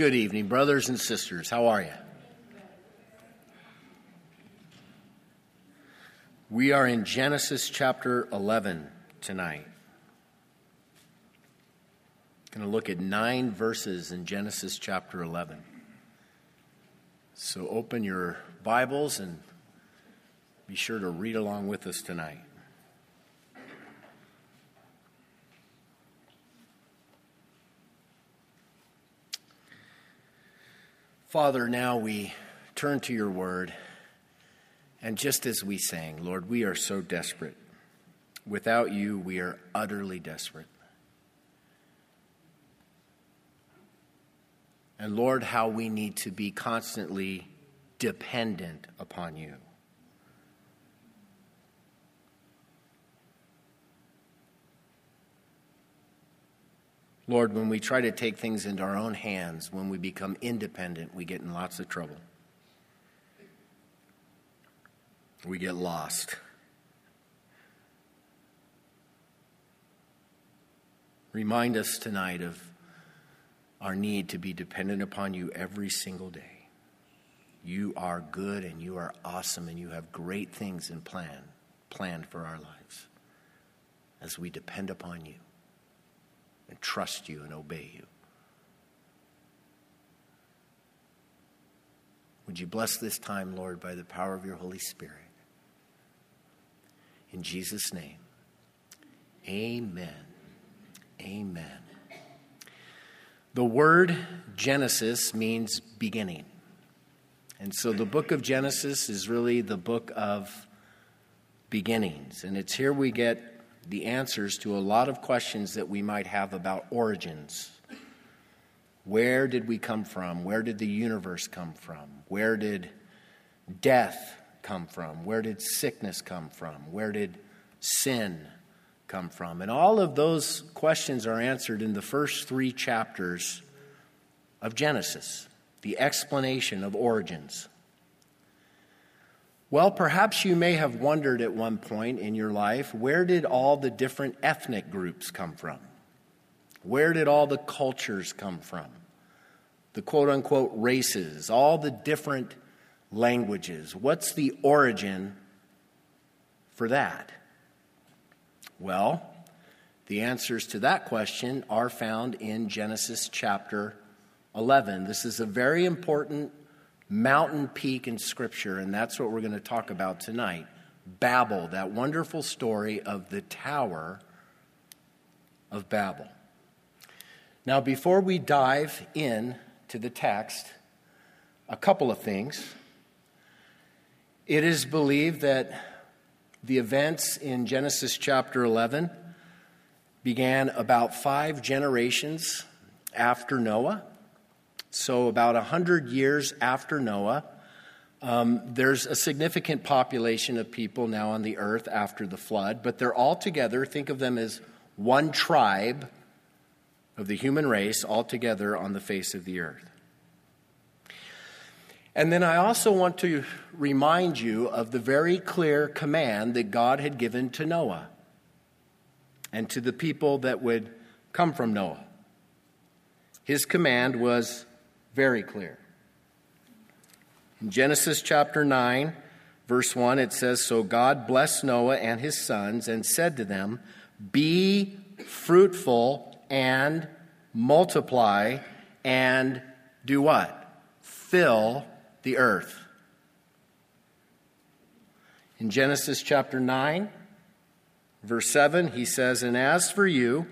Good evening, brothers and sisters. How are you? We are in Genesis chapter 11 tonight. Going to look at nine verses in Genesis chapter 11. So open your Bibles and be sure to read along with us tonight. Father, now we turn to your word. And just as we sang, Lord, we are so desperate. Without you, we are utterly desperate. And Lord, how we need to be constantly dependent upon you. Lord, when we try to take things into our own hands, when we become independent, we get in lots of trouble. We get lost. Remind us tonight of our need to be dependent upon you every single day. You are good and you are awesome and you have great things in plan planned for our lives as we depend upon you and trust you and obey you. Would you bless this time, Lord, by the power of your Holy Spirit? In Jesus' name, amen. Amen. The word Genesis means beginning. And so the book of Genesis is really the book of beginnings. And it's here we get the answers to a lot of questions that we might have about origins. Where did we come from? Where did the universe come from? Where did death come from? Where did sickness come from? Where did sin come from? And all of those questions are answered in the first three chapters of Genesis, the explanation of origins. Well, perhaps you may have wondered at one point in your life where did all the different ethnic groups come from? Where did all the cultures come from? The quote unquote races, all the different languages. What's the origin for that? Well, the answers to that question are found in Genesis chapter 11. This is a very important mountain peak in Scripture, and that's what we're going to talk about tonight. Babel, that wonderful story of the Tower of Babel. Now, before we dive in to the text, a couple of things. It is believed that the events in Genesis chapter 11 began about five generations after Noah. So, about 100 years after Noah, um, there's a significant population of people now on the earth after the flood, but they're all together. Think of them as one tribe of the human race all together on the face of the earth. And then I also want to remind you of the very clear command that God had given to Noah and to the people that would come from Noah. His command was very clear. In Genesis chapter 9, verse 1, it says So God blessed Noah and his sons and said to them, Be fruitful and multiply and do what? Fill the earth. In Genesis chapter 9, verse 7, he says, And as for you,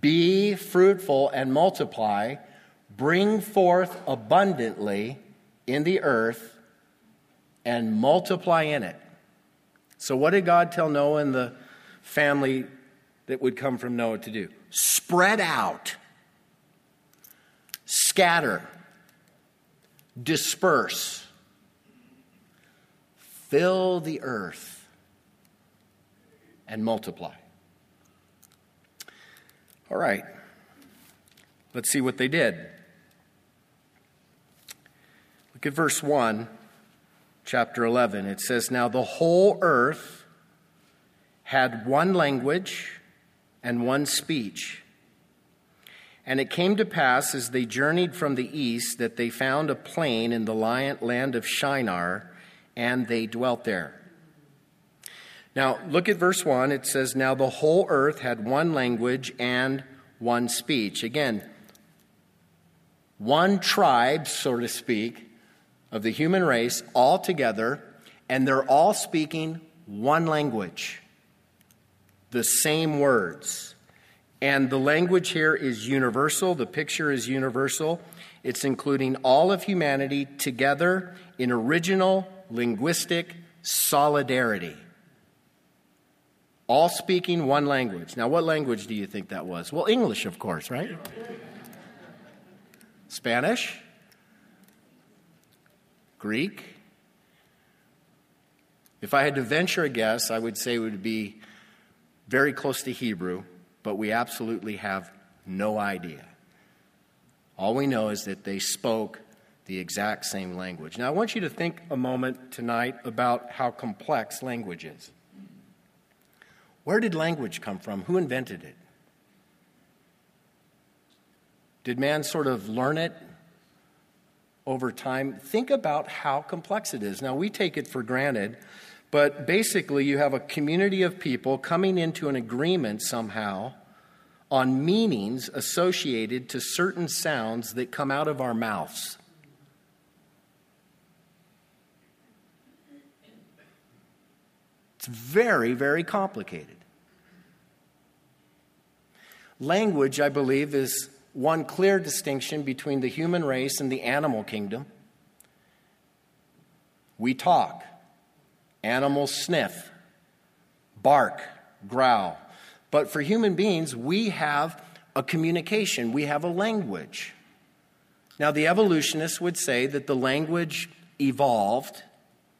be fruitful and multiply bring forth abundantly in the earth and multiply in it. So, what did God tell Noah and the family that would come from Noah to do? Spread out, scatter, disperse, fill the earth, and multiply. All right, let's see what they did. At verse 1, chapter 11. It says, Now the whole earth had one language and one speech. And it came to pass as they journeyed from the east that they found a plain in the land of Shinar, and they dwelt there. Now, look at verse 1. It says, Now the whole earth had one language and one speech. Again, one tribe, so to speak, of the human race all together, and they're all speaking one language, the same words. And the language here is universal, the picture is universal. It's including all of humanity together in original linguistic solidarity. All speaking one language. Now, what language do you think that was? Well, English, of course, right? Spanish? Greek? If I had to venture a guess, I would say it would be very close to Hebrew, but we absolutely have no idea. All we know is that they spoke the exact same language. Now, I want you to think a moment tonight about how complex language is. Where did language come from? Who invented it? Did man sort of learn it over time? Think about how complex it is. Now, we take it for granted, but basically, you have a community of people coming into an agreement somehow on meanings associated to certain sounds that come out of our mouths. It's very, very complicated. Language, I believe, is one clear distinction between the human race and the animal kingdom. We talk, animals sniff, bark, growl. But for human beings, we have a communication, we have a language. Now, the evolutionists would say that the language evolved,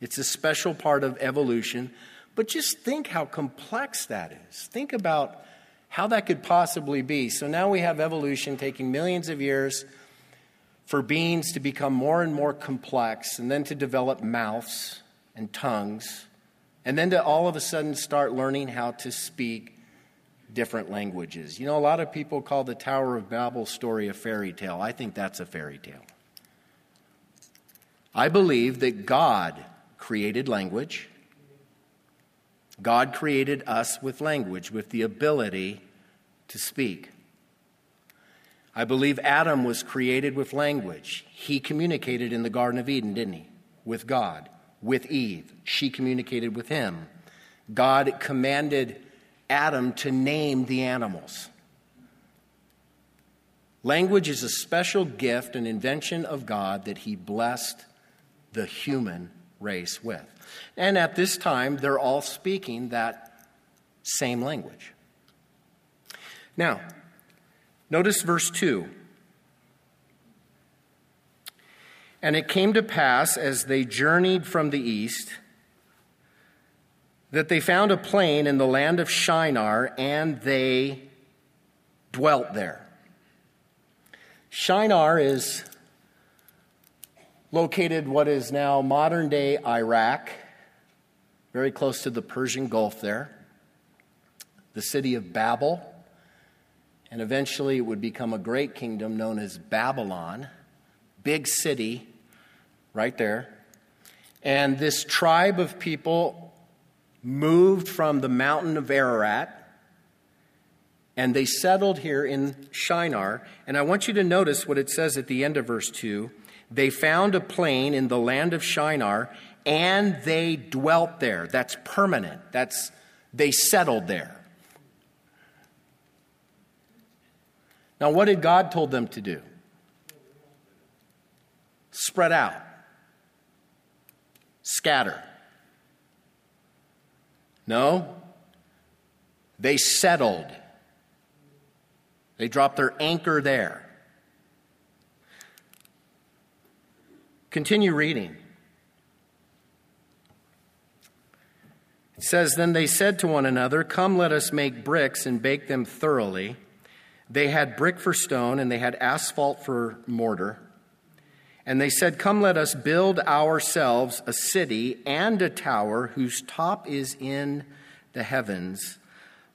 it's a special part of evolution, but just think how complex that is. Think about how that could possibly be. So now we have evolution taking millions of years for beings to become more and more complex and then to develop mouths and tongues and then to all of a sudden start learning how to speak different languages. You know, a lot of people call the Tower of Babel story a fairy tale. I think that's a fairy tale. I believe that God created language God created us with language, with the ability to speak. I believe Adam was created with language. He communicated in the Garden of Eden, didn't he? With God, with Eve. She communicated with him. God commanded Adam to name the animals. Language is a special gift, an invention of God that he blessed the human race with. And at this time, they're all speaking that same language. Now, notice verse 2. And it came to pass as they journeyed from the east that they found a plain in the land of Shinar and they dwelt there. Shinar is located what is now modern day Iraq, very close to the Persian Gulf there, the city of Babel, and eventually it would become a great kingdom known as Babylon, big city right there. And this tribe of people moved from the mountain of Ararat and they settled here in Shinar. And I want you to notice what it says at the end of verse 2 they found a plain in the land of Shinar and they dwelt there. That's permanent. That's they settled there. Now what did God told them to do? Spread out. Scatter. No. They settled. They dropped their anchor there. Continue reading. It says, Then they said to one another, Come, let us make bricks and bake them thoroughly. They had brick for stone, and they had asphalt for mortar. And they said, Come, let us build ourselves a city and a tower whose top is in the heavens.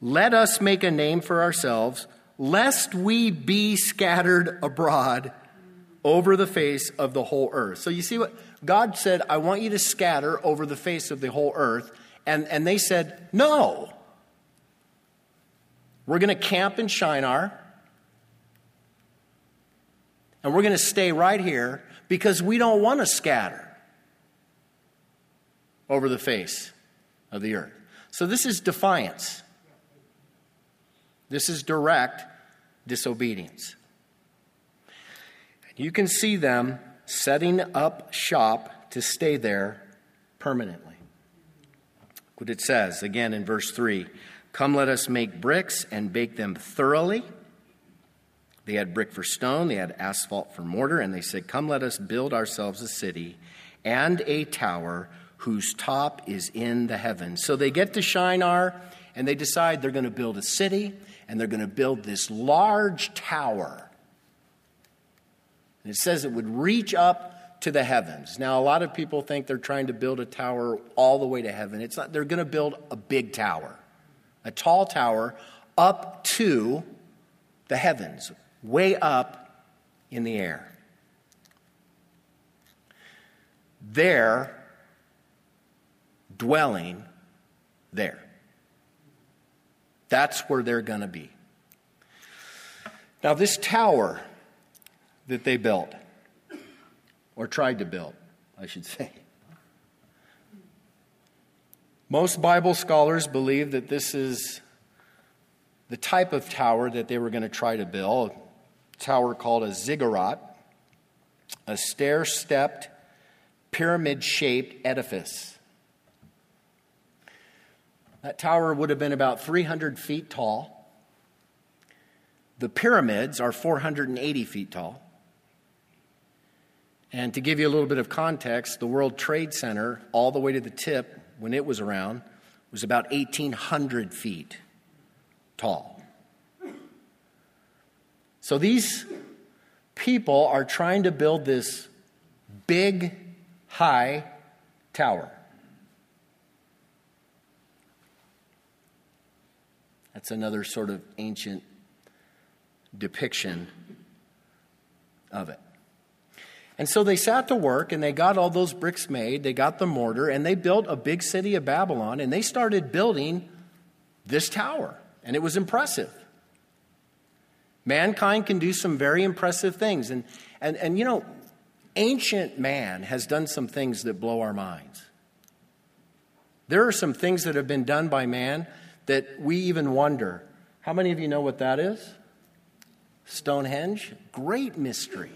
Let us make a name for ourselves, lest we be scattered abroad over the face of the whole earth. So you see what God said, I want you to scatter over the face of the whole earth. And, and they said, No. We're going to camp in Shinar. And we're going to stay right here because we don't want to scatter over the face of the earth. So this is defiance. This is direct disobedience. You can see them setting up shop to stay there permanently. What it says again in verse 3 Come, let us make bricks and bake them thoroughly. They had brick for stone, they had asphalt for mortar, and they said, Come, let us build ourselves a city and a tower whose top is in the heavens. So they get to Shinar and they decide they're going to build a city and they're going to build this large tower. And it says it would reach up to the heavens. Now, a lot of people think they're trying to build a tower all the way to heaven. It's not, they're going to build a big tower, a tall tower up to the heavens, way up in the air. There, dwelling there. That's where they're going to be. Now, this tower that they built, or tried to build, I should say. Most Bible scholars believe that this is the type of tower that they were going to try to build, a tower called a ziggurat, a stair stepped, pyramid shaped edifice. That tower would have been about 300 feet tall. The pyramids are 480 feet tall. And to give you a little bit of context, the World Trade Center, all the way to the tip, when it was around, was about 1,800 feet tall. So these people are trying to build this big, high tower. That's another sort of ancient depiction of it. And so they sat to work and they got all those bricks made, they got the mortar, and they built a big city of Babylon and they started building this tower. And it was impressive. Mankind can do some very impressive things. And, and, and you know, ancient man has done some things that blow our minds. There are some things that have been done by man that we even wonder. How many of you know what that is? Stonehenge? Great mystery.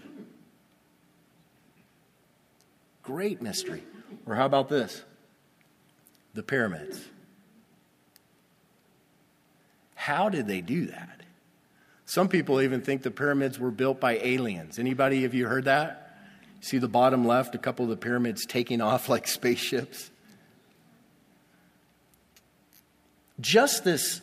Great mystery. Or how about this? The pyramids. How did they do that? Some people even think the pyramids were built by aliens. Anybody have you heard that? See the bottom left, a couple of the pyramids taking off like spaceships? just this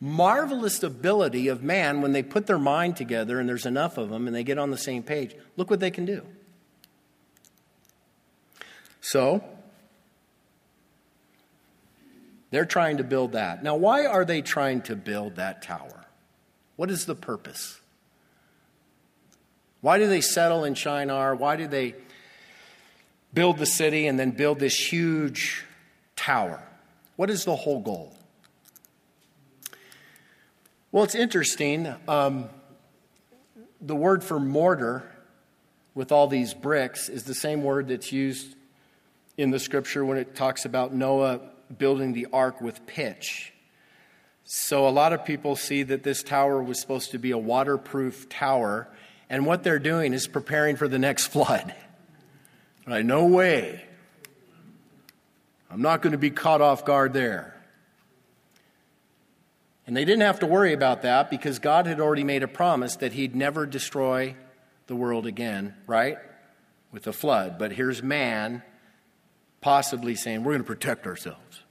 marvelous ability of man when they put their mind together and there's enough of them and they get on the same page. Look what they can do. So, they're trying to build that. Now, why are they trying to build that tower? What is the purpose? Why do they settle in Shinar? Why do they build the city and then build this huge tower? What is the whole goal? Well, it's interesting. Um, the word for mortar with all these bricks is the same word that's used in the scripture when it talks about Noah building the ark with pitch. So, a lot of people see that this tower was supposed to be a waterproof tower, and what they're doing is preparing for the next flood. Right? No way. I'm not going to be caught off guard there. And they didn't have to worry about that because God had already made a promise that He'd never destroy the world again, right? With a flood. But here's man possibly saying, We're going to protect ourselves.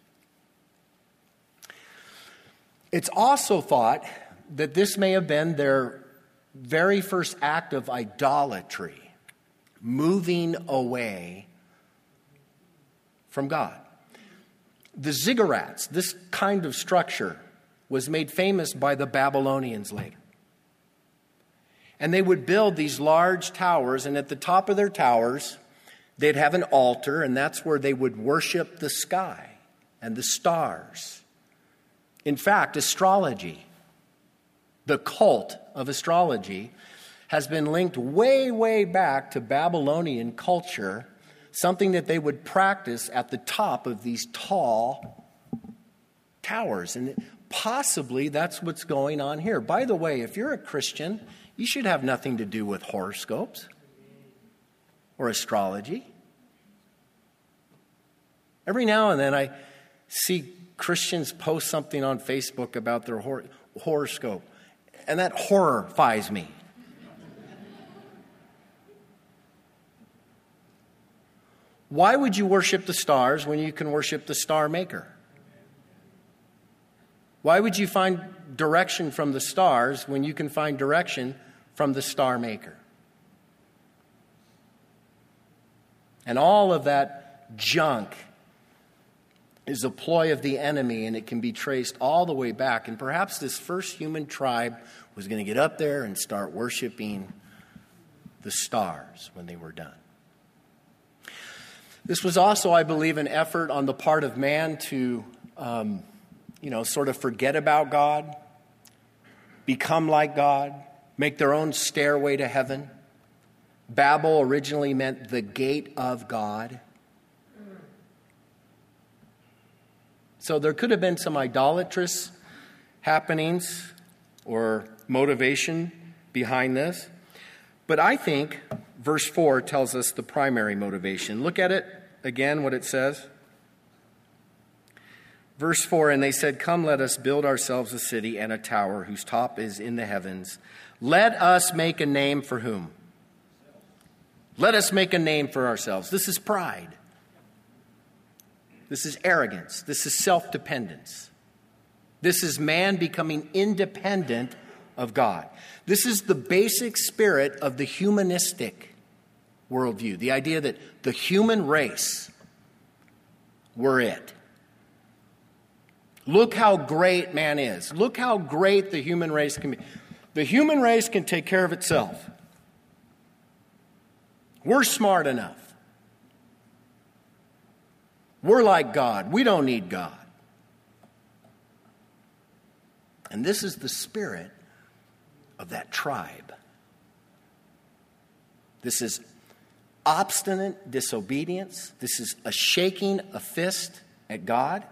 It's also thought that this may have been their very first act of idolatry, moving away from God. The ziggurats, this kind of structure, was made famous by the Babylonians later. And they would build these large towers, and at the top of their towers, they'd have an altar, and that's where they would worship the sky and the stars. In fact, astrology, the cult of astrology, has been linked way, way back to Babylonian culture, something that they would practice at the top of these tall towers. And possibly that's what's going on here. By the way, if you're a Christian, you should have nothing to do with horoscopes or astrology. Every now and then I see Christians post something on Facebook about their hor- horoscope, and that horrifies me. Why would you worship the stars when you can worship the star maker? Why would you find direction from the stars when you can find direction from the star maker? And all of that junk is a ploy of the enemy, and it can be traced all the way back. And perhaps this first human tribe was going to get up there and start worshiping the stars when they were done. This was also, I believe, an effort on the part of man to, um, you know, sort of forget about God, become like God, make their own stairway to heaven. Babel originally meant the gate of God. So there could have been some idolatrous happenings or motivation behind this. But I think verse 4 tells us the primary motivation. Look at it again, what it says. Verse 4 And they said, Come, let us build ourselves a city and a tower whose top is in the heavens. Let us make a name for whom? Let us make a name for ourselves. This is pride. This is arrogance. This is self dependence. This is man becoming independent of God. This is the basic spirit of the humanistic worldview the idea that the human race were it. Look how great man is. Look how great the human race can be. The human race can take care of itself. We're smart enough. We're like God. We don't need God. And this is the spirit of that tribe. This is obstinate disobedience. This is a shaking a fist at God.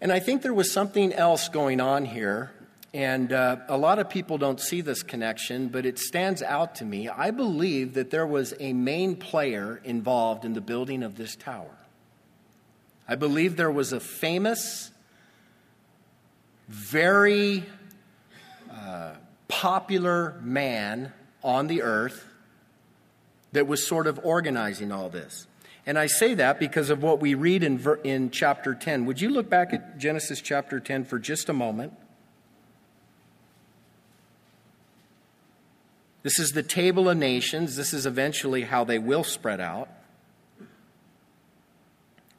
And I think there was something else going on here and uh, a lot of people don't see this connection, but it stands out to me. I believe that there was a main player involved in the building of this tower. I believe there was a famous, very uh, popular man on the earth that was sort of organizing all this. And I say that because of what we read in, in chapter 10. Would you look back at Genesis chapter 10 for just a moment? This is the table of nations. This is eventually how they will spread out.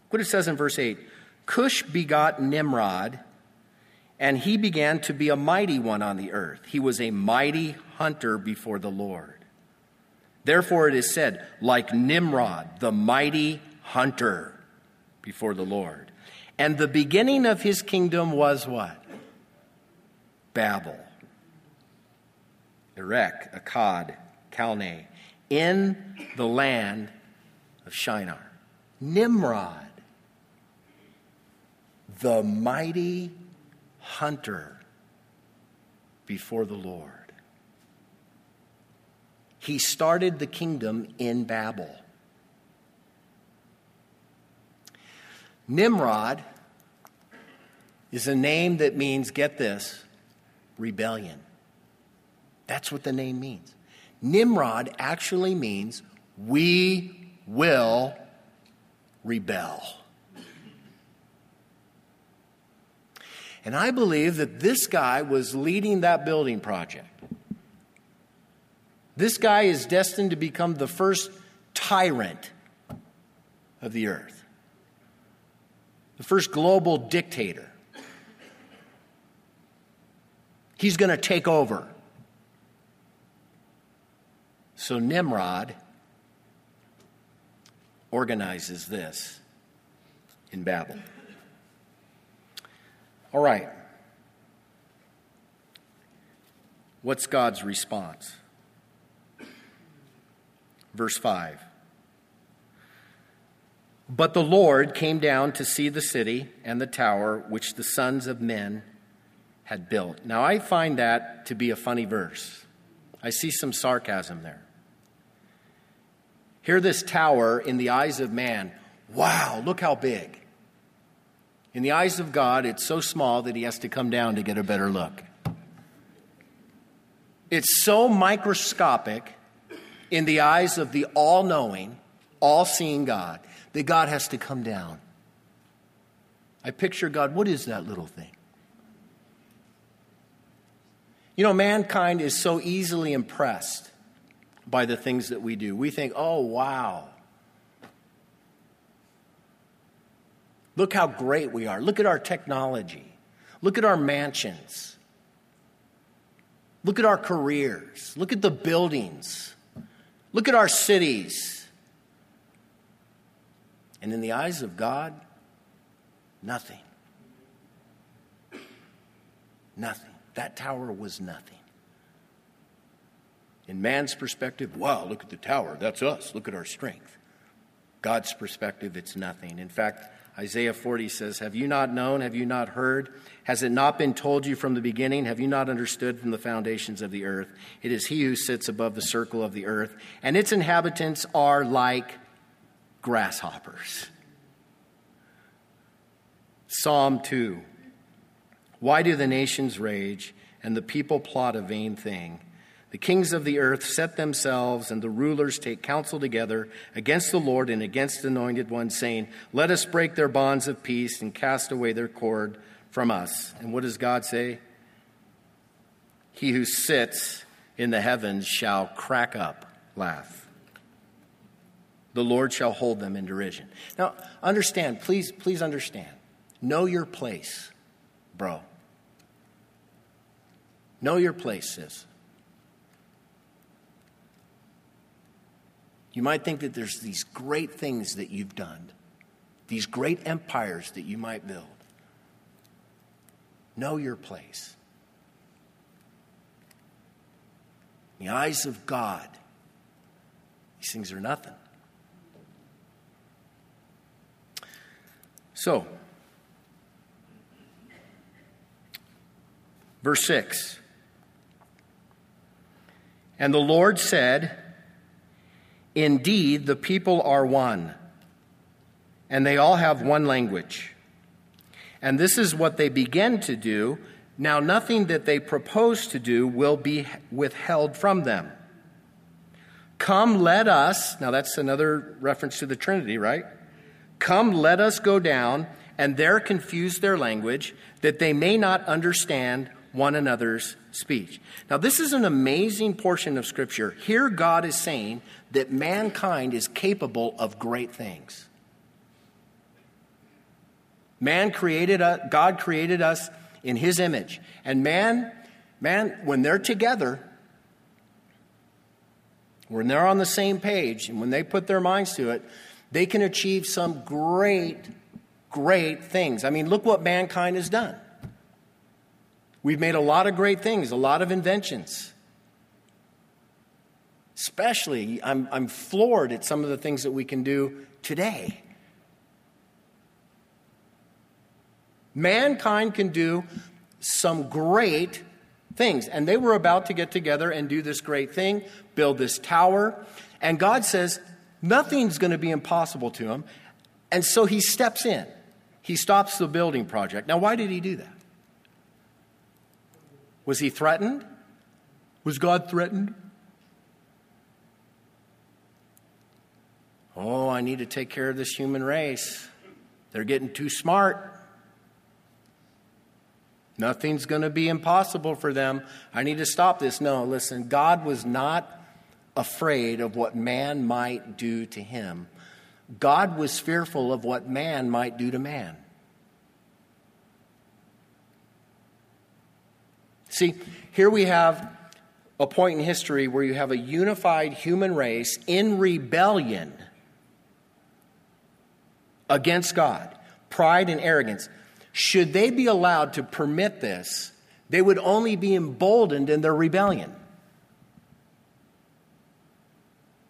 What it says in verse 8 Cush begot Nimrod, and he began to be a mighty one on the earth. He was a mighty hunter before the Lord. Therefore, it is said, like Nimrod, the mighty hunter before the Lord. And the beginning of his kingdom was what? Babel. Erech, Akkad, Calneh, in the land of Shinar. Nimrod, the mighty hunter before the Lord. He started the kingdom in Babel. Nimrod is a name that means, get this, rebellion. That's what the name means. Nimrod actually means we will rebel. And I believe that this guy was leading that building project. This guy is destined to become the first tyrant of the earth, the first global dictator. He's going to take over. So Nimrod organizes this in Babel. All right. What's God's response? Verse 5. But the Lord came down to see the city and the tower which the sons of men had built. Now, I find that to be a funny verse. I see some sarcasm there. Hear this tower in the eyes of man. Wow, look how big. In the eyes of God, it's so small that he has to come down to get a better look. It's so microscopic in the eyes of the all knowing, all seeing God that God has to come down. I picture God, what is that little thing? You know, mankind is so easily impressed by the things that we do. We think, oh, wow. Look how great we are. Look at our technology. Look at our mansions. Look at our careers. Look at the buildings. Look at our cities. And in the eyes of God, nothing. Nothing. That tower was nothing. In man's perspective, wow, look at the tower. That's us. Look at our strength. God's perspective, it's nothing. In fact, Isaiah 40 says, Have you not known? Have you not heard? Has it not been told you from the beginning? Have you not understood from the foundations of the earth? It is He who sits above the circle of the earth, and its inhabitants are like grasshoppers. Psalm 2 Why do the nations rage and the people plot a vain thing? The kings of the earth set themselves, and the rulers take counsel together against the Lord and against the anointed one, saying, Let us break their bonds of peace and cast away their cord from us. And what does God say? He who sits in the heavens shall crack up laugh. The Lord shall hold them in derision. Now, understand, please, please understand. Know your place, bro. Know your place, sis. You might think that there's these great things that you've done, these great empires that you might build. Know your place. In the eyes of God, these things are nothing. So, verse 6 And the Lord said, Indeed, the people are one, and they all have one language. And this is what they begin to do. Now, nothing that they propose to do will be withheld from them. Come, let us, now that's another reference to the Trinity, right? Come, let us go down and there confuse their language, that they may not understand one another's speech. Now, this is an amazing portion of Scripture. Here, God is saying that mankind is capable of great things. Man created us, God created us in His image. And man, man, when they're together, when they're on the same page, and when they put their minds to it, they can achieve some great, great things. I mean, look what mankind has done. We've made a lot of great things, a lot of inventions. Especially, I'm, I'm floored at some of the things that we can do today. Mankind can do some great things. And they were about to get together and do this great thing, build this tower. And God says, nothing's going to be impossible to him. And so he steps in. He stops the building project. Now, why did he do that? Was he threatened? Was God threatened? Oh, I need to take care of this human race. They're getting too smart. Nothing's going to be impossible for them. I need to stop this. No, listen, God was not afraid of what man might do to him. God was fearful of what man might do to man. See, here we have a point in history where you have a unified human race in rebellion against God, pride and arrogance. Should they be allowed to permit this, they would only be emboldened in their rebellion.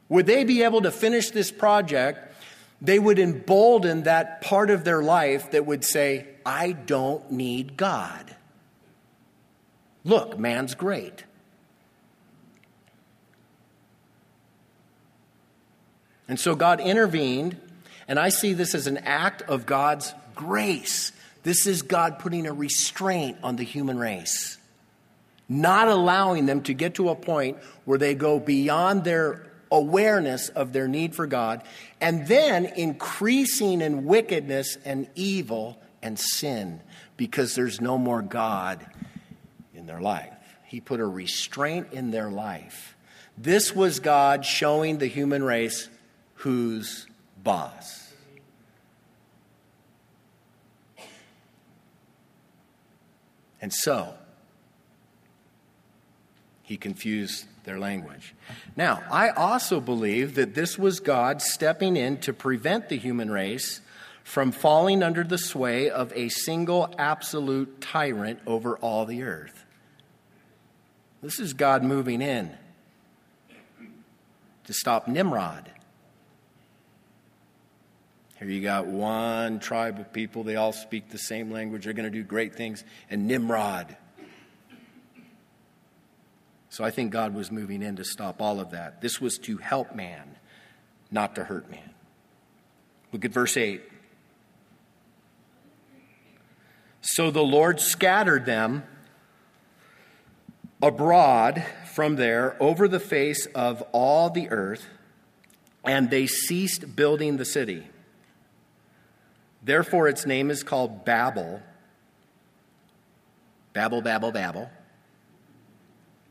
Would they be able to finish this project? They would embolden that part of their life that would say, I don't need God. Look, man's great. And so God intervened, and I see this as an act of God's grace. This is God putting a restraint on the human race, not allowing them to get to a point where they go beyond their awareness of their need for God, and then increasing in wickedness and evil and sin because there's no more God their life. He put a restraint in their life. This was God showing the human race who's boss. And so, he confused their language. Now, I also believe that this was God stepping in to prevent the human race from falling under the sway of a single absolute tyrant over all the earth. This is God moving in to stop Nimrod. Here you got one tribe of people, they all speak the same language, they're going to do great things, and Nimrod. So I think God was moving in to stop all of that. This was to help man, not to hurt man. Look at verse 8. So the Lord scattered them abroad from there over the face of all the earth, and they ceased building the city. Therefore, its name is called Babel. Babel, Babel, Babel.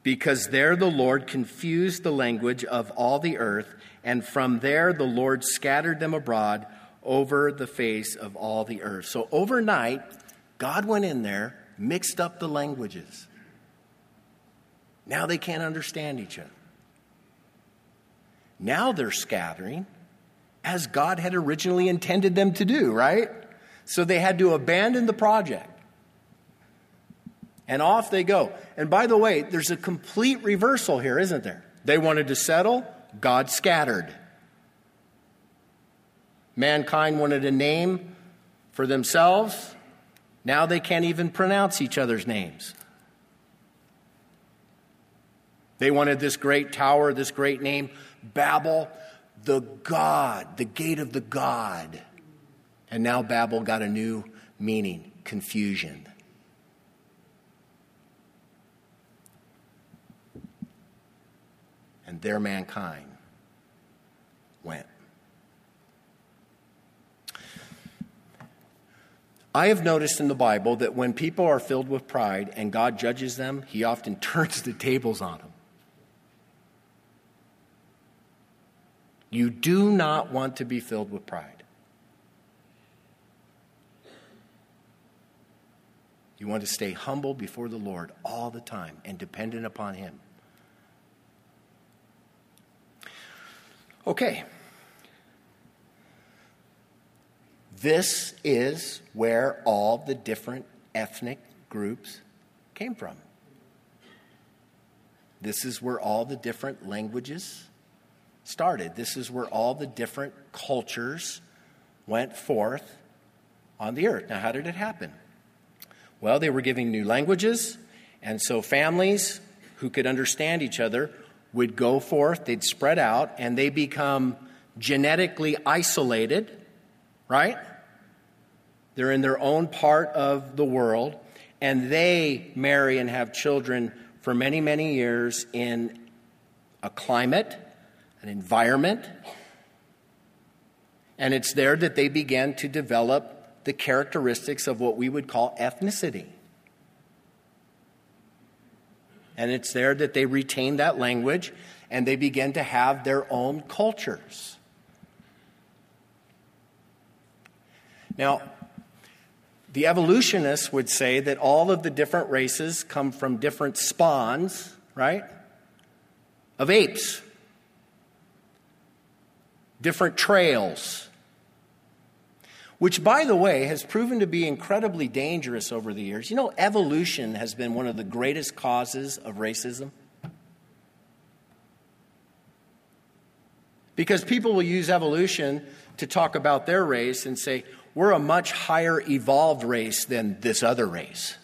Because there the Lord confused the language of all the earth, and from there the Lord scattered them abroad over the face of all the earth. So overnight, God went in there, mixed up the languages. Now they can't understand each other. Now they're scattering as God had originally intended them to do, right? So they had to abandon the project. And off they go. And by the way, there's a complete reversal here, isn't there? They wanted to settle, God scattered. Mankind wanted a name for themselves. Now they can't even pronounce each other's names. They wanted this great tower, this great name, Babel the God, the gate of the God. And now Babel got a new meaning confusion. And there mankind went. I have noticed in the Bible that when people are filled with pride and God judges them, he often turns the tables on them. You do not want to be filled with pride. You want to stay humble before the Lord all the time and dependent upon Him. Okay. This is where all the different ethnic groups came from. This is where all the different languages started. This is where all the different cultures went forth on the earth. Now, how did it happen? Well, they were giving new languages, and so families who could understand each other would go forth, they'd spread out, and they become genetically isolated, right? They're in their own part of the world, and they marry and have children for many, many years in a climate an environment. And it's there that they began to develop the characteristics of what we would call ethnicity. And it's there that they retain that language and they begin to have their own cultures. Now, The evolutionists would say that all of the different races come from different spawns, right? Of apes, different trails, which, by the way, has proven to be incredibly dangerous over the years. You know, evolution has been one of the greatest causes of racism. Because people will use evolution to talk about their race and say, we're a much higher evolved race than this other race.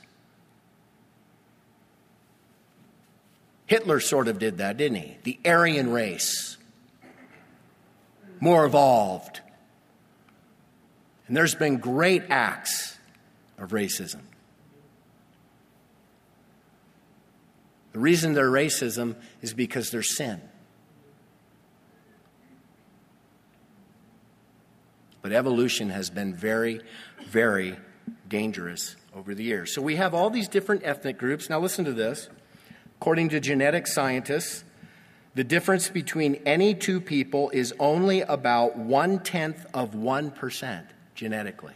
Hitler sort of did that, didn't he? The Aryan race, more evolved. And there's been great acts of racism. The reason they're racism is because they're sin. But evolution has been very, very dangerous over the years. So we have all these different ethnic groups. Now, listen to this. According to genetic scientists, the difference between any two people is only about one tenth of 1% genetically.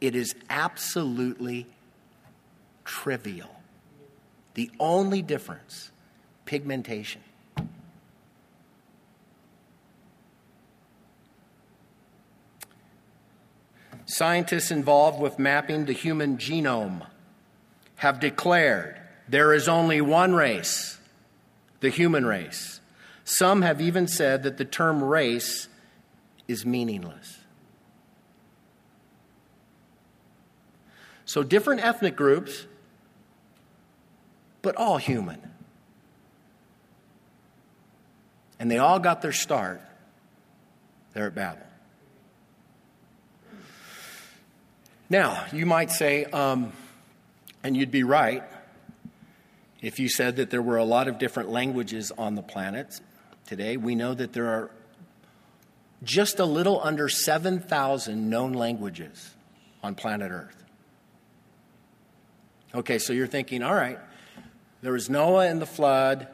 It is absolutely trivial. The only difference, pigmentation. Scientists involved with mapping the human genome have declared there is only one race, the human race. Some have even said that the term race is meaningless. So, different ethnic groups, but all human. And they all got their start there at Babel. Now, you might say, um, and you'd be right, if you said that there were a lot of different languages on the planet today. We know that there are just a little under 7,000 known languages on planet Earth. Okay, so you're thinking, all right, there was Noah and the flood.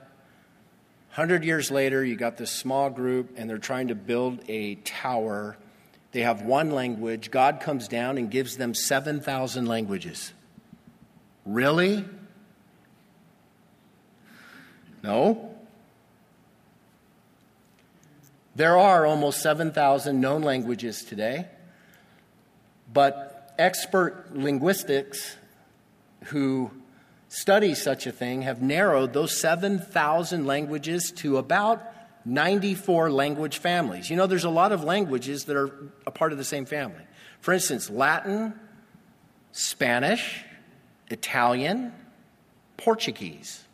100 years later, you got this small group, and they're trying to build a tower they have one language. God comes down and gives them 7,000 languages. Really? No. There are almost 7,000 known languages today, but expert linguistics who study such a thing have narrowed those 7,000 languages to about 94 language families. You know, there's a lot of languages that are a part of the same family. For instance, Latin, Spanish, Italian, Portuguese.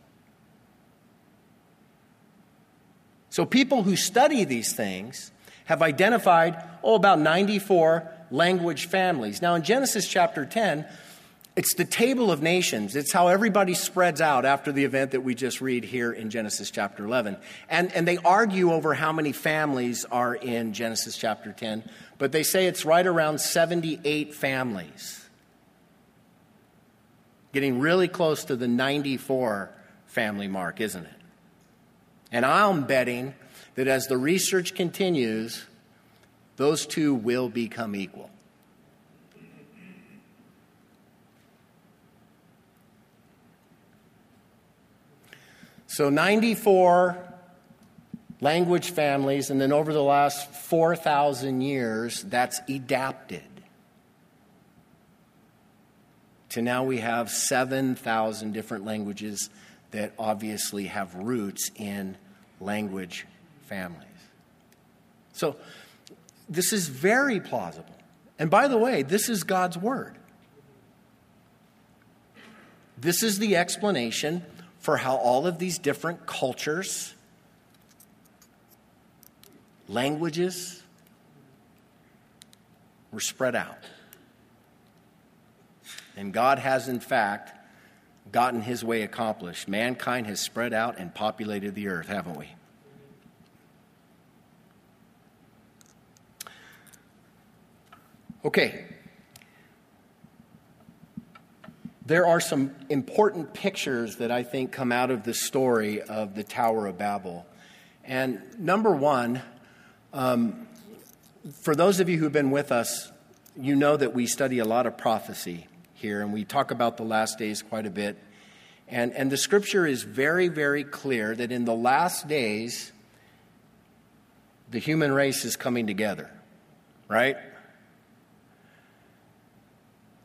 So people who study these things have identified, oh, about 94 language families. Now, in Genesis chapter 10, it's the table of nations. It's how everybody spreads out after the event that we just read here in Genesis chapter 11. And, and they argue over how many families are in Genesis chapter 10, but they say it's right around 78 families. Getting really close to the 94 family mark, isn't it? And I'm betting that as the research continues, those two will become equal. So 94 language families, and then over the last 4,000 years, that's adapted. To now we have 7,000 different languages that obviously have roots in language families. So this is very plausible. And by the way, this is God's Word. This is the explanation for how all of these different cultures, languages were spread out. And God has, in fact, gotten his way accomplished. Mankind has spread out and populated the earth, haven't we? Okay, there are some important pictures that I think come out of the story of the Tower of Babel. And number one, um, for those of you who've been with us, you know that we study a lot of prophecy here, and we talk about the last days quite a bit. And, and the scripture is very, very clear that in the last days, the human race is coming together, right?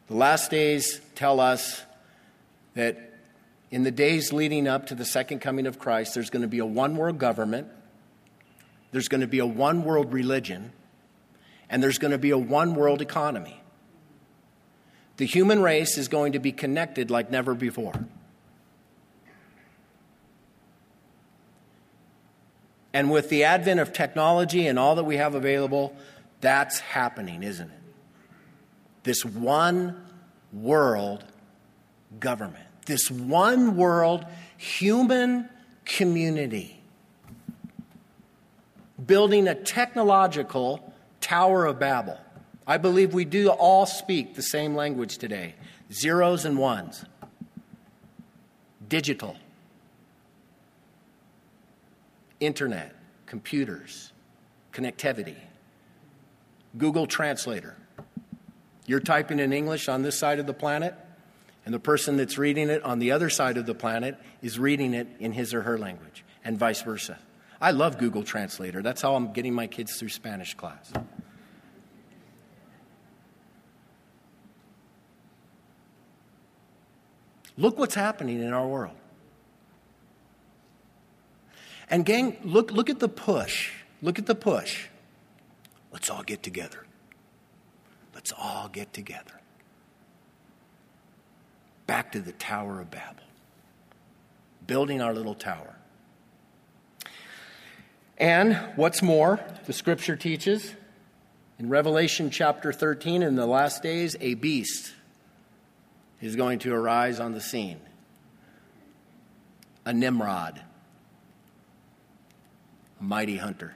The last days tell us that in the days leading up to the second coming of Christ, there's going to be a one world government, there's going to be a one world religion, and there's going to be a one world economy. The human race is going to be connected like never before. And with the advent of technology and all that we have available, that's happening, isn't it? This one world government, this one world human community, building a technological Tower of Babel. I believe we do all speak the same language today zeros and ones, digital internet, computers, connectivity, Google Translator. You're typing in English on this side of the planet, and the person that's reading it on the other side of the planet is reading it in his or her language, and vice versa. I love Google Translator. That's how I'm getting my kids through Spanish class. Look what's happening in our world. And, gang, look, look at the push. Look at the push. Let's all get together. Let's all get together. Back to the Tower of Babel, building our little tower. And what's more, the scripture teaches in Revelation chapter 13, in the last days, a beast is going to arise on the scene a Nimrod a mighty hunter.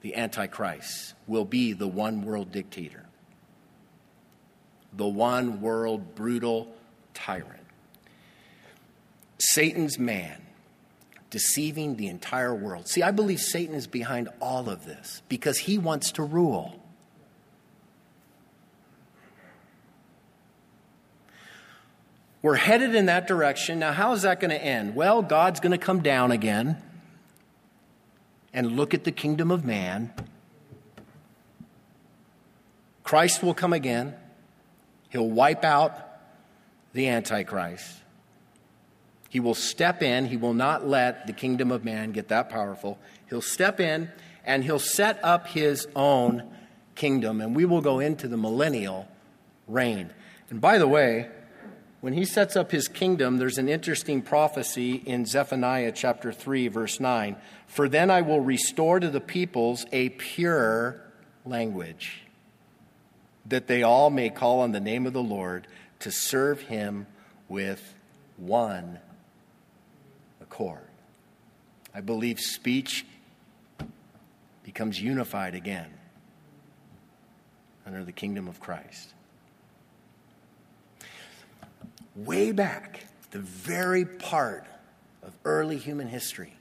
The Antichrist will be the one world dictator, the one world brutal tyrant. Satan's man deceiving the entire world. See, I believe Satan is behind all of this because he wants to rule. We're headed in that direction. Now, how is that going to end? Well, God's going to come down again and look at the kingdom of man. Christ will come again. He'll wipe out the Antichrist. He will step in. He will not let the kingdom of man get that powerful. He'll step in and he'll set up his own kingdom, and we will go into the millennial reign. And by the way, when he sets up his kingdom, there's an interesting prophecy in Zephaniah chapter 3, verse 9. For then I will restore to the peoples a pure language, that they all may call on the name of the Lord to serve him with one accord. I believe speech becomes unified again under the kingdom of Christ way back, the very part of early human history,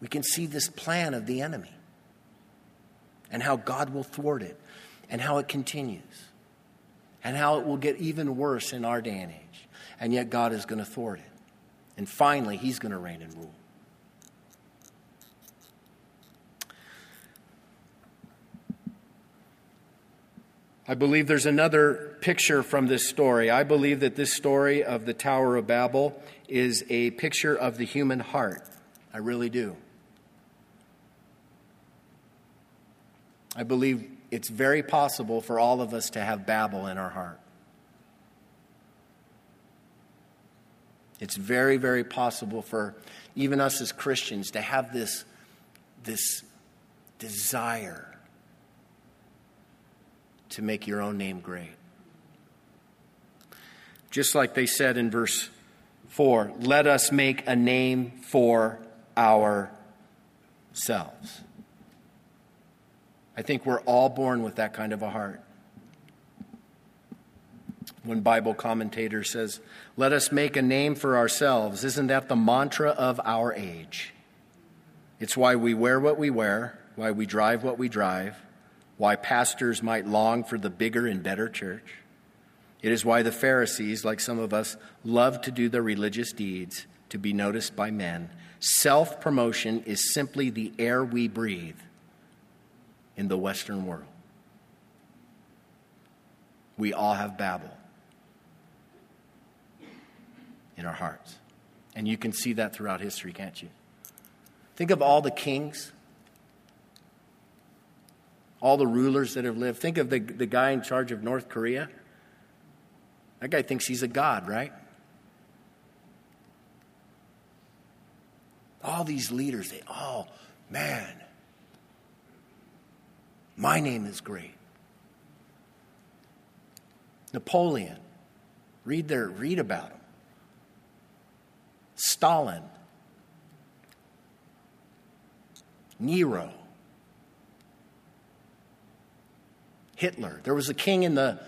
we can see this plan of the enemy and how God will thwart it and how it continues and how it will get even worse in our day and age. And yet, God is going to thwart it. And finally, He's going to reign and rule. I believe there's another picture from this story. I believe that this story of the Tower of Babel is a picture of the human heart. I really do. I believe it's very possible for all of us to have Babel in our heart. It's very, very possible for even us as Christians to have this, this desire to make your own name great. Just like they said in verse 4 let us make a name for ourselves. I think we're all born with that kind of a heart. When Bible commentator says, let us make a name for ourselves, isn't that the mantra of our age? It's why we wear what we wear, why we drive what we drive, why pastors might long for the bigger and better church. It is why the Pharisees, like some of us, love to do their religious deeds to be noticed by men. Self promotion is simply the air we breathe in the Western world. We all have Babel in our hearts. And you can see that throughout history, can't you? Think of all the kings, all the rulers that have lived. Think of the, the guy in charge of North Korea. That guy thinks he's a god, right? All these leaders, they, all, man, my name is great. Napoleon, read, their, read about him. Stalin, Nero, Hitler. There was a king in the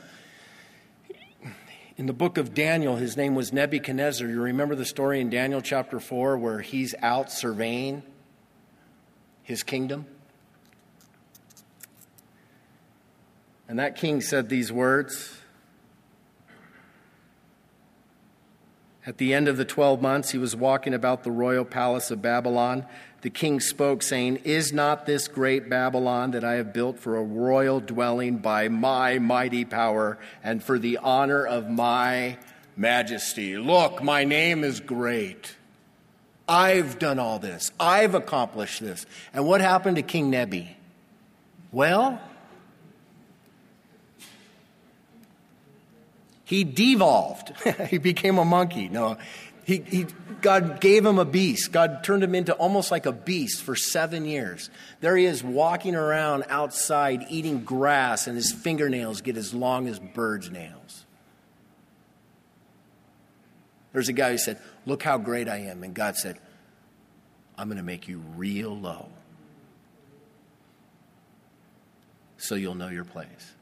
in the book of Daniel, his name was Nebuchadnezzar. You remember the story in Daniel chapter 4 where he's out surveying his kingdom? And that king said these words At the end of the 12 months, he was walking about the royal palace of Babylon. The king spoke, saying, Is not this great Babylon that I have built for a royal dwelling by my mighty power and for the honor of my majesty? Look, my name is great. I've done all this. I've accomplished this. And what happened to King Nebi? Well, He devolved. he became a monkey. No, he, he, God gave him a beast. God turned him into almost like a beast for seven years. There he is walking around outside eating grass, and his fingernails get as long as birds' nails. There's a guy who said, Look how great I am. And God said, I'm going to make you real low so you'll know your place.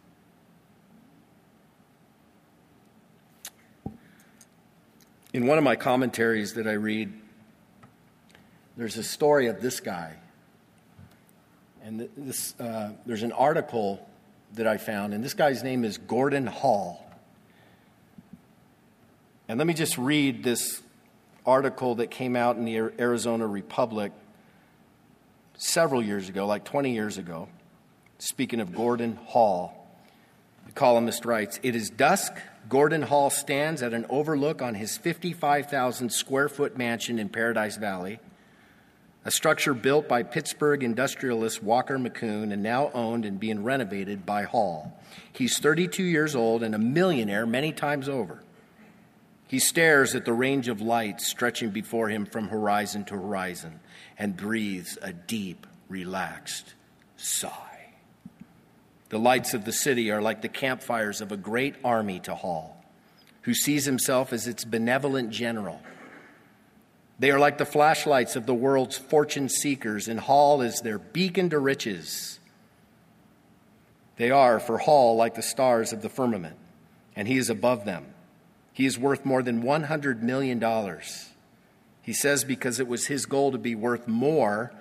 In one of my commentaries that I read, there's a story of this guy. And this, uh, there's an article that I found, and this guy's name is Gordon Hall. And let me just read this article that came out in the Arizona Republic several years ago, like 20 years ago. Speaking of Gordon Hall, the columnist writes It is dusk Gordon Hall stands at an overlook on his 55,000 square foot mansion in Paradise Valley, a structure built by Pittsburgh industrialist Walker McCune and now owned and being renovated by Hall. He's 32 years old and a millionaire many times over. He stares at the range of lights stretching before him from horizon to horizon and breathes a deep, relaxed sigh. The lights of the city are like the campfires of a great army to Hall, who sees himself as its benevolent general. They are like the flashlights of the world's fortune seekers, and Hall is their beacon to riches. They are, for Hall, like the stars of the firmament, and he is above them. He is worth more than $100 million. He says because it was his goal to be worth more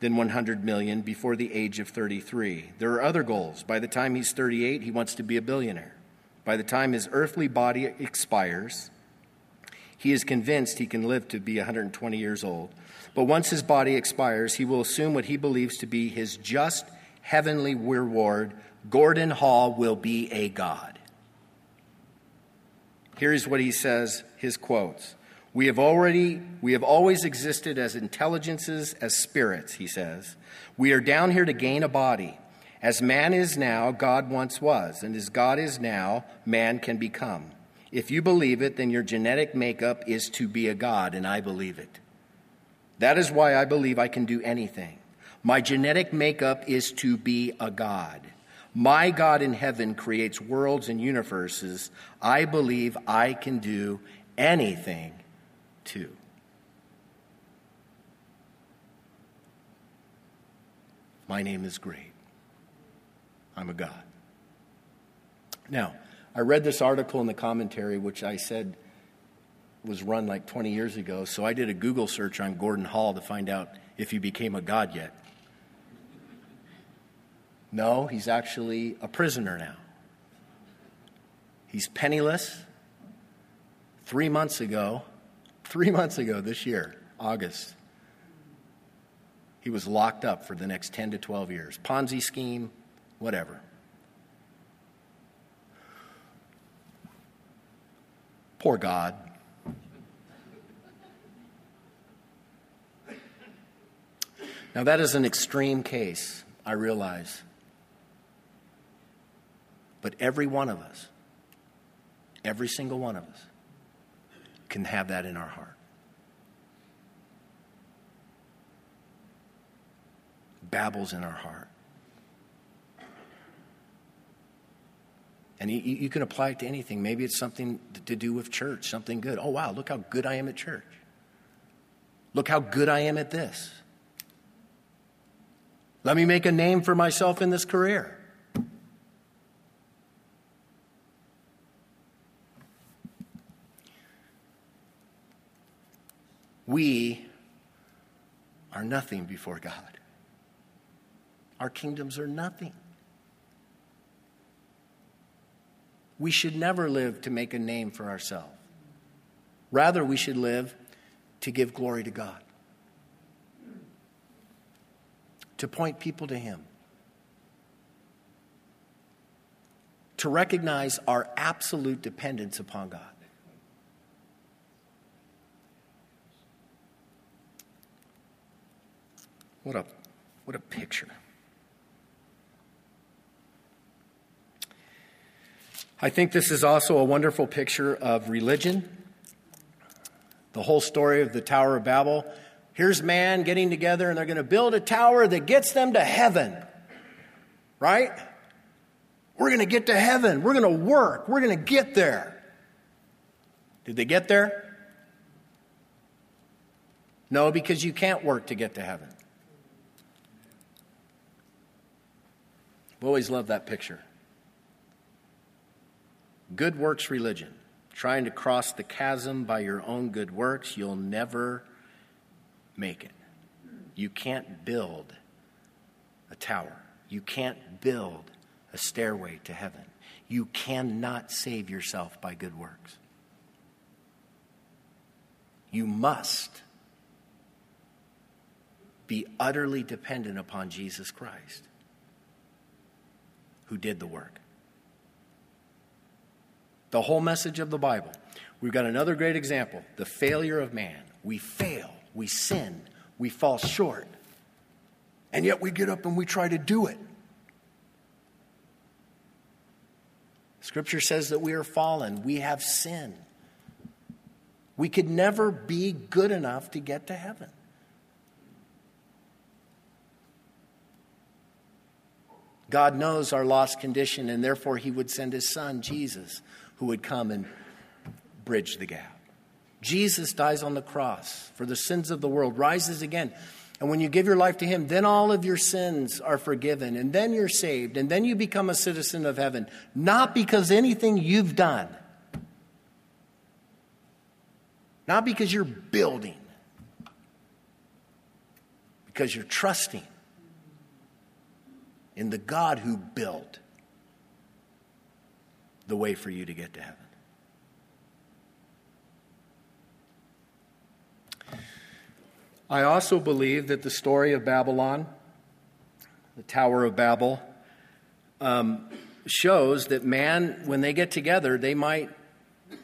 than 100 million before the age of 33. There are other goals. By the time he's 38, he wants to be a billionaire. By the time his earthly body expires, he is convinced he can live to be 120 years old. But once his body expires, he will assume what he believes to be his just heavenly reward. Gordon Hall will be a god. Here's what he says, his quotes. We have already, we have always existed as intelligences, as spirits, he says. We are down here to gain a body. As man is now, God once was, and as God is now, man can become. If you believe it, then your genetic makeup is to be a God, and I believe it. That is why I believe I can do anything. My genetic makeup is to be a God. My God in heaven creates worlds and universes. I believe I can do anything too. My name is great. I'm a God. Now, I read this article in the commentary, which I said was run like 20 years ago, so I did a Google search on Gordon Hall to find out if he became a God yet. No, he's actually a prisoner now. He's penniless. Three months ago, three months ago this year, August, he was locked up for the next 10 to 12 years. Ponzi scheme, whatever. Poor God. Now, that is an extreme case, I realize. But every one of us, every single one of us, can have that in our heart. Babel's in our heart. And you, you, can apply it to anything. Maybe it's something to do with church, something good. Oh, wow, look how good I am at church. Look how good I am at this. Let me make a name for myself in this career. We are nothing before God. Our kingdoms are nothing. We should never live to make a name for ourselves. Rather, we should live to give glory to God to point people to Him, to recognize our absolute dependence upon God. What a, what a picture. I think this is also a wonderful picture of religion. The whole story of the Tower of Babel Here's man getting together and they're going to build a tower that gets them to heaven. Right? We're going to get to heaven. We're going to work. We're going to get there. Did they get there? No, because you can't work to get to heaven. I've always loved that picture. Good works religion. Trying to cross the chasm by your own good works, you'll never make it. You can't build a tower. You can't build a stairway to heaven. You cannot save yourself by good works. You must be utterly dependent upon Jesus Christ, who did the work. The whole message of the Bible. We've got another great example the failure of man. We fail we sin, we fall short. And yet we get up and we try to do it. Scripture says that we are fallen, we have sin. We could never be good enough to get to heaven. God knows our lost condition, and therefore He would send His Son, Jesus, who would come and bridge the gap. Jesus dies on the cross for the sins of the world, rises again. And when you give your life to Him, then all of your sins are forgiven, and then you're saved, and then you become a citizen of heaven, not because anything you've done, not because you're building, because you're trusting in the God who built the way for you to get to heaven. I also believe that the story of Babylon, the Tower of Babel, um, shows that man, when they get together, they might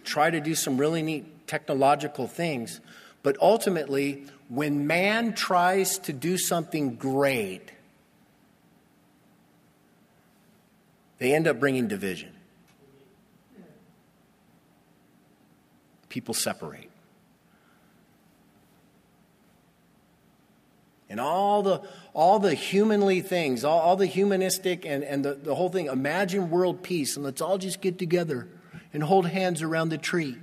try to do some really neat technological things. But ultimately, when man tries to do something great, they end up bringing division. People separate. and all the all the humanly things all, all the humanistic and, and the, the whole thing imagine world peace and let's all just get together and hold hands around the tree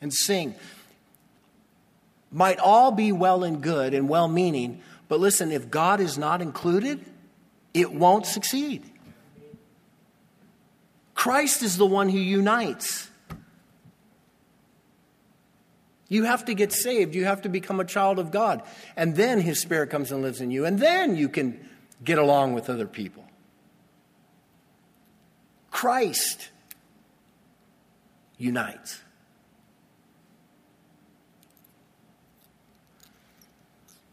and sing might all be well and good and well meaning but listen if god is not included it won't succeed christ is the one who unites you have to get saved. You have to become a child of God. And then His Spirit comes and lives in you. And then you can get along with other people. Christ unites.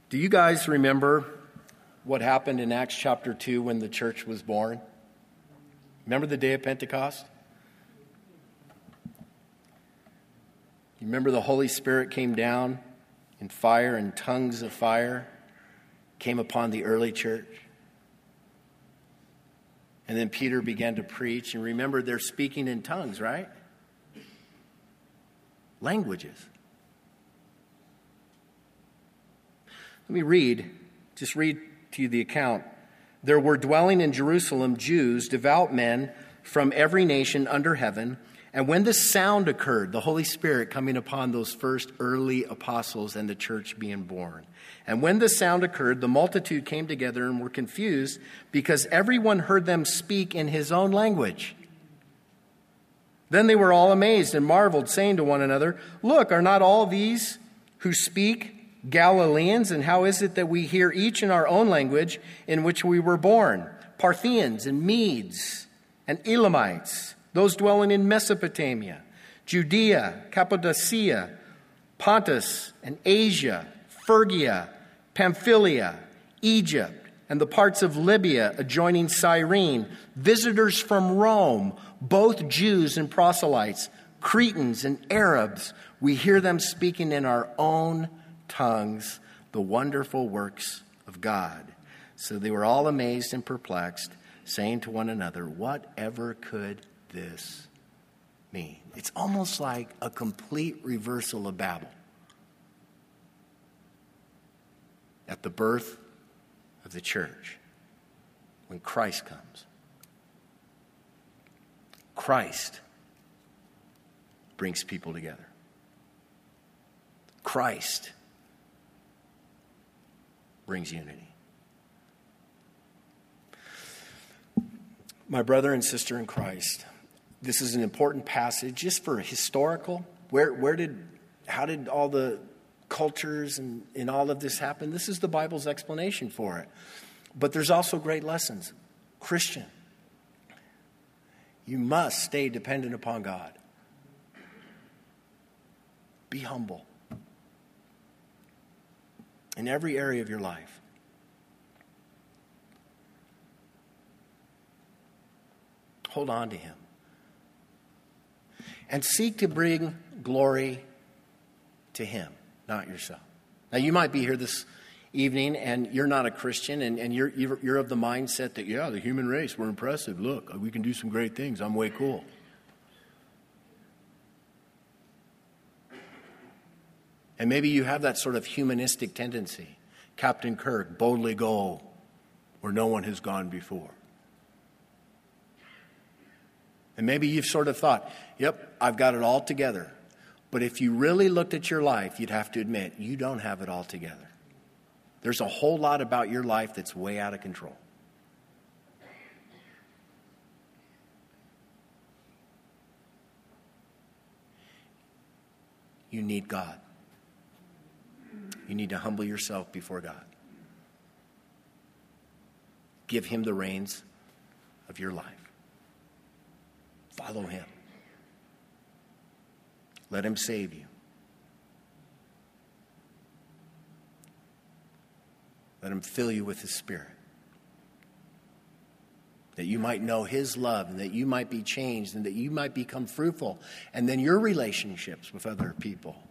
Do you guys remember what happened in Acts chapter 2 when the church was born? Remember the day of Pentecost? You remember the Holy Spirit came down in fire and tongues of fire came upon the early church? And then Peter began to preach. And remember, they're speaking in tongues, right? Languages. Let me read, just read to you the account. There were dwelling in Jerusalem Jews, devout men from every nation under heaven. And when this sound occurred, the Holy Spirit coming upon those first early apostles and the church being born. And when this sound occurred, the multitude came together and were confused because everyone heard them speak in his own language. Then they were all amazed and marveled, saying to one another, Look, are not all these who speak Galileans? And how is it that we hear each in our own language in which we were born? Parthians and Medes and Elamites, those dwelling in Mesopotamia, Judea, Cappadocia, Pontus and Asia, Phrygia, Pamphylia, Egypt, and the parts of Libya adjoining Cyrene, visitors from Rome, both Jews and proselytes, Cretans and Arabs, we hear them speaking in our own tongues the wonderful works of God. So they were all amazed and perplexed, saying to one another, Whatever could this mean? It's almost like a complete reversal of Babel. At the birth of the church, when Christ comes. Christ brings people together. Christ brings unity. My brother and sister in Christ, this is an important passage just for historical. Where, where did, how did all the cultures and, and all of this happen? This is the Bible's explanation for it. But there's also great lessons. Christian, you must stay dependent upon God. Be humble in every area of your life. Hold on to Him. And seek to bring glory to Him, not yourself. Now, you might be here this evening and you're not a Christian and, and you're, you're of the mindset that, yeah, the human race, we're impressive. Look, we can do some great things. I'm way cool. And maybe you have that sort of humanistic tendency. Captain Kirk, boldly go where no one has gone before. And maybe you've sort of thought, yep, I've got it all together. But if you really looked at your life, you'd have to admit you don't have it all together. There's a whole lot about your life that's way out of control. You need God. You need to humble yourself before God. Give Him the reins of your life. Follow Him. Let Him save you. Let Him fill you with His Spirit. That you might know His love and that you might be changed and that you might become fruitful. And then your relationships with other people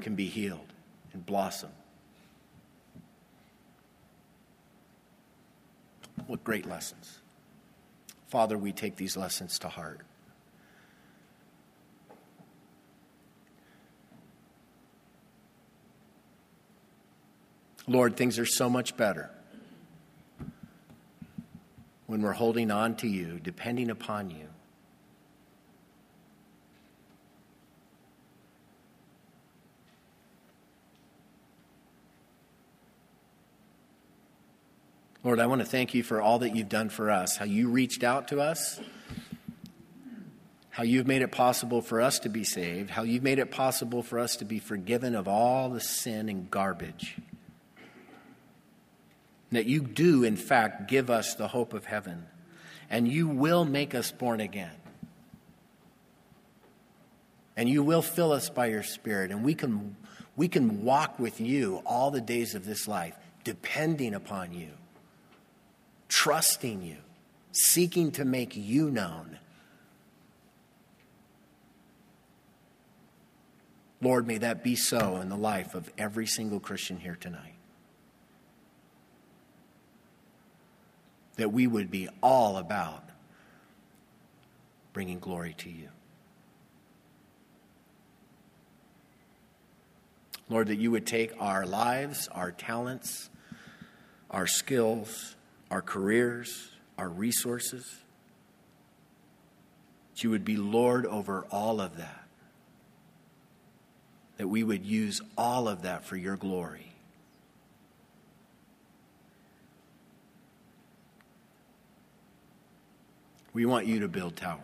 can be healed and blossom. What great lessons. Father, we take these lessons to heart. Lord, things are so much better when we're holding on to you, depending upon you. Lord, I want to thank you for all that you've done for us, how you reached out to us, how you've made it possible for us to be saved, how you've made it possible for us to be forgiven of all the sin and garbage. that you do, in fact, give us the hope of heaven, and you will make us born again. And you will fill us by your Spirit, and we can, we can walk with you all the days of this life, depending upon you, trusting you, seeking to make you known. Lord, may that be so in the life of every single Christian here tonight. That we would be all about bringing glory to you. Lord, that you would take our lives, our talents, our skills, our careers, our resources, that you would be Lord over all of that that we would use all of that for your glory. We want you to build towers.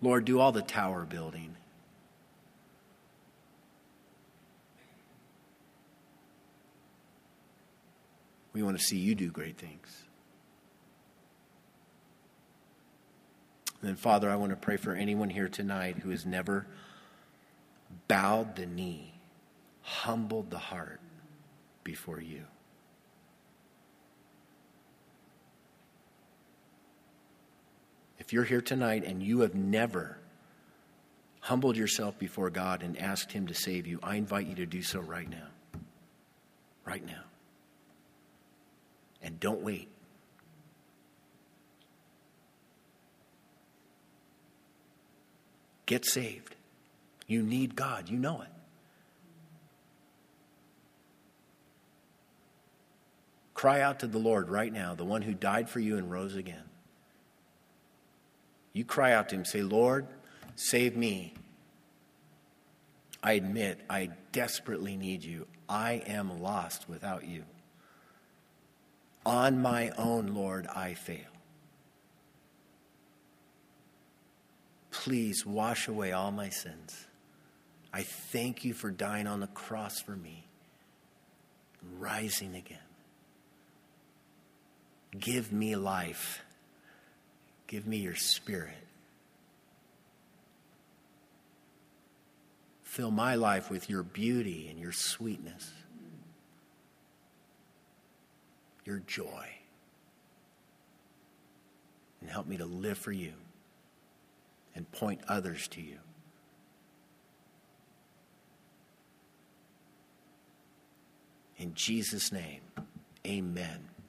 Lord, do all the tower building. We want to see you do great things. And then, Father, I want to pray for anyone here tonight who has never bowed the knee, humbled the heart before you. If you're here tonight and you have never humbled yourself before God and asked Him to save you, I invite you to do so right now. Right now. And don't wait. Get saved. You need God. You know it. Cry out to the Lord right now, the one who died for you and rose again. You cry out to him, say, Lord, save me. I admit I desperately need you. I am lost without you. On my own, Lord, I fail. Please wash away all my sins. I thank you for dying on the cross for me, rising again. Give me life. Give me your spirit. Fill my life with your beauty and your sweetness, your joy. And help me to live for you and point others to you. In Jesus' name, amen.